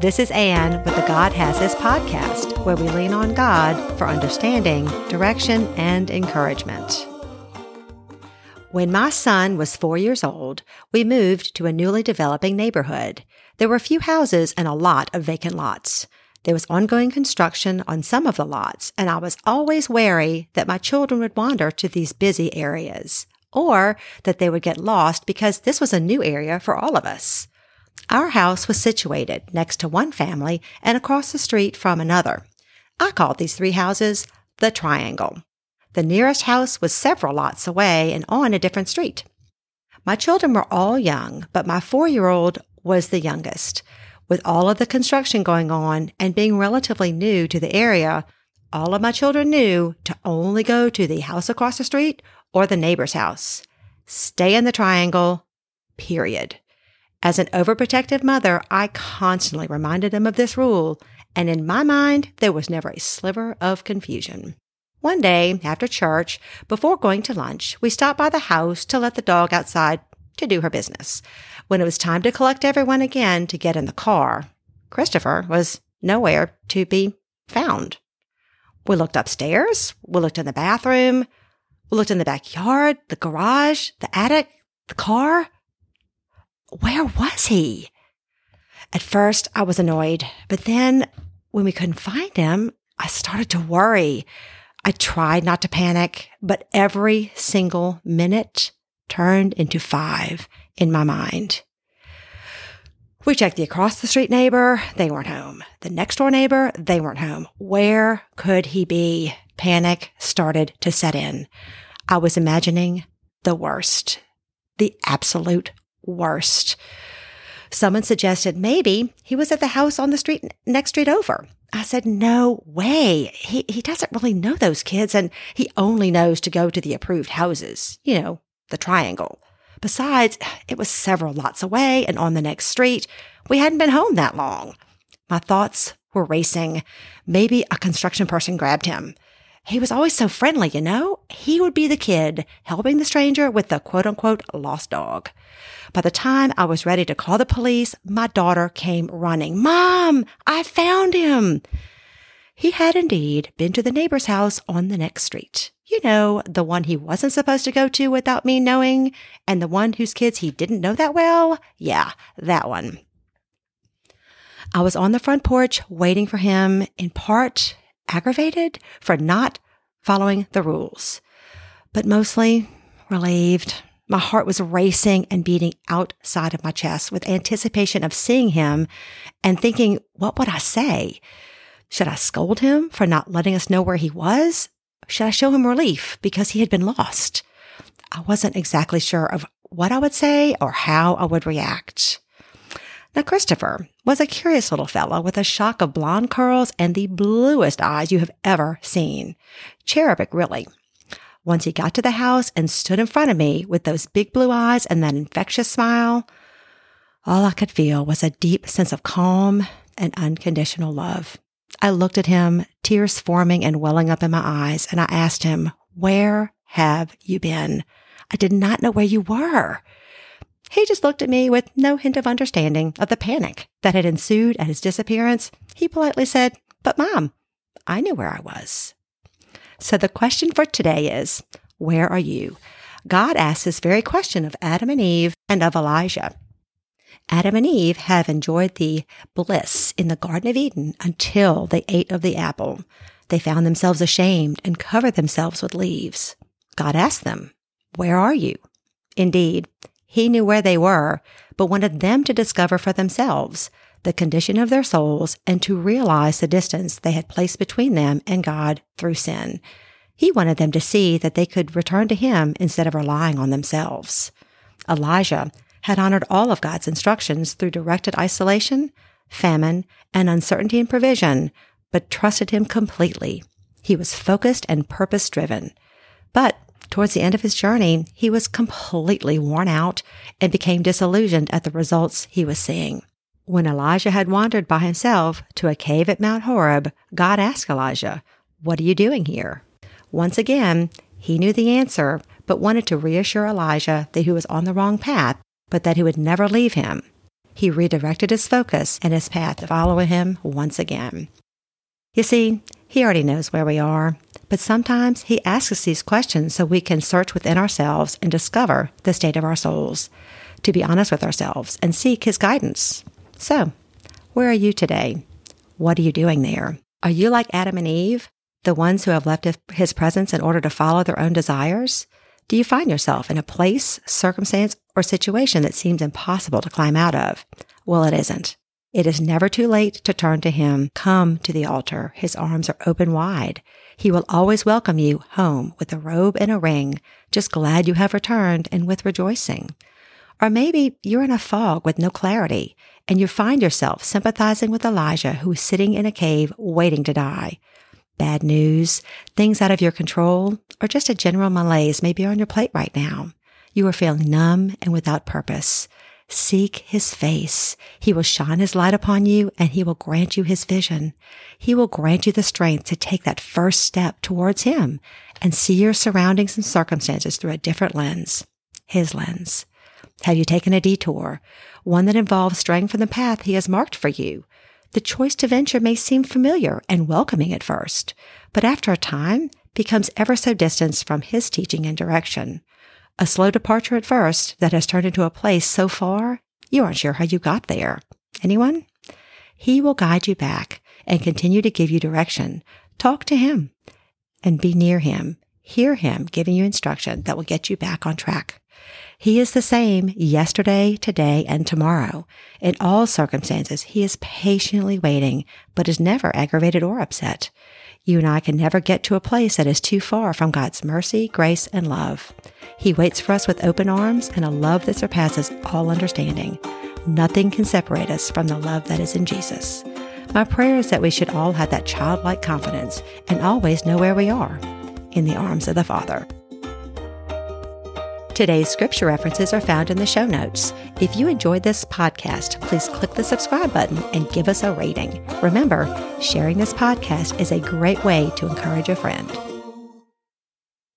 This is Anne with the God Has His podcast, where we lean on God for understanding, direction, and encouragement. When my son was four years old, we moved to a newly developing neighborhood. There were a few houses and a lot of vacant lots. There was ongoing construction on some of the lots, and I was always wary that my children would wander to these busy areas, or that they would get lost because this was a new area for all of us. Our house was situated next to one family and across the street from another. I called these three houses the Triangle. The nearest house was several lots away and on a different street. My children were all young, but my four year old was the youngest. With all of the construction going on and being relatively new to the area, all of my children knew to only go to the house across the street or the neighbor's house. Stay in the triangle, period. As an overprotective mother, I constantly reminded them of this rule, and in my mind, there was never a sliver of confusion. One day, after church, before going to lunch, we stopped by the house to let the dog outside to do her business. When it was time to collect everyone again to get in the car, Christopher was nowhere to be found. We looked upstairs, we looked in the bathroom, we looked in the backyard, the garage, the attic, the car where was he? At first, I was annoyed, but then when we couldn't find him, I started to worry. I tried not to panic, but every single minute turned into five in my mind. We checked the across the street neighbor. They weren't home. The next door neighbor, they weren't home. Where could he be? Panic started to set in. I was imagining the worst, the absolute worst. Someone suggested maybe he was at the house on the street next street over. I said, no way. He, he doesn't really know those kids and he only knows to go to the approved houses, you know, the triangle. Besides, it was several lots away and on the next street. We hadn't been home that long. My thoughts were racing. Maybe a construction person grabbed him. He was always so friendly, you know? He would be the kid helping the stranger with the quote unquote lost dog. By the time I was ready to call the police, my daughter came running. Mom, I found him. He had indeed been to the neighbor's house on the next street. You know, the one he wasn't supposed to go to without me knowing, and the one whose kids he didn't know that well? Yeah, that one. I was on the front porch waiting for him, in part aggravated for not following the rules, but mostly relieved. My heart was racing and beating outside of my chest with anticipation of seeing him and thinking, what would I say? Should I scold him for not letting us know where he was? Should I show him relief because he had been lost? I wasn't exactly sure of what I would say or how I would react. Now, Christopher was a curious little fellow with a shock of blonde curls and the bluest eyes you have ever seen. Cherubic, really. Once he got to the house and stood in front of me with those big blue eyes and that infectious smile, all I could feel was a deep sense of calm and unconditional love. I looked at him, tears forming and welling up in my eyes, and I asked him, Where have you been? I did not know where you were. He just looked at me with no hint of understanding of the panic that had ensued at his disappearance. He politely said, But, Mom, I knew where I was. So the question for today is, where are you? God asked this very question of Adam and Eve and of Elijah. Adam and Eve have enjoyed the bliss in the Garden of Eden until they ate of the apple. They found themselves ashamed and covered themselves with leaves. God asked them, Where are you? Indeed, He knew where they were, but wanted them to discover for themselves the condition of their souls, and to realize the distance they had placed between them and God through sin. He wanted them to see that they could return to Him instead of relying on themselves. Elijah had honored all of God's instructions through directed isolation, famine, and uncertainty in provision, but trusted Him completely. He was focused and purpose driven. But towards the end of his journey, he was completely worn out and became disillusioned at the results he was seeing. When Elijah had wandered by himself to a cave at Mount Horeb, God asked Elijah, What are you doing here? Once again, he knew the answer, but wanted to reassure Elijah that he was on the wrong path, but that he would never leave him. he redirected his focus and his path to follow him once again. You see, he already knows where we are, but sometimes he asks us these questions so we can search within ourselves and discover the state of our souls, to be honest with ourselves and seek his guidance. So, where are you today? What are you doing there? Are you like Adam and Eve, the ones who have left his presence in order to follow their own desires? Do you find yourself in a place, circumstance, or situation that seems impossible to climb out of? Well, it isn't. It is never too late to turn to Him. Come to the altar. His arms are open wide. He will always welcome you home with a robe and a ring, just glad you have returned and with rejoicing. Or maybe you're in a fog with no clarity and you find yourself sympathizing with Elijah who is sitting in a cave waiting to die. Bad news, things out of your control, or just a general malaise may be on your plate right now. You are feeling numb and without purpose. Seek his face. He will shine his light upon you and he will grant you his vision. He will grant you the strength to take that first step towards him and see your surroundings and circumstances through a different lens. His lens. Have you taken a detour? One that involves straying from the path he has marked for you. The choice to venture may seem familiar and welcoming at first, but after a time becomes ever so distant from his teaching and direction. A slow departure at first that has turned into a place so far you aren't sure how you got there. Anyone? He will guide you back and continue to give you direction. Talk to him and be near him. Hear him giving you instruction that will get you back on track. He is the same yesterday, today, and tomorrow. In all circumstances, he is patiently waiting, but is never aggravated or upset. You and I can never get to a place that is too far from God's mercy, grace, and love. He waits for us with open arms and a love that surpasses all understanding. Nothing can separate us from the love that is in Jesus. My prayer is that we should all have that childlike confidence and always know where we are in the arms of the Father. Today's scripture references are found in the show notes. If you enjoyed this podcast, please click the subscribe button and give us a rating. Remember, sharing this podcast is a great way to encourage a friend.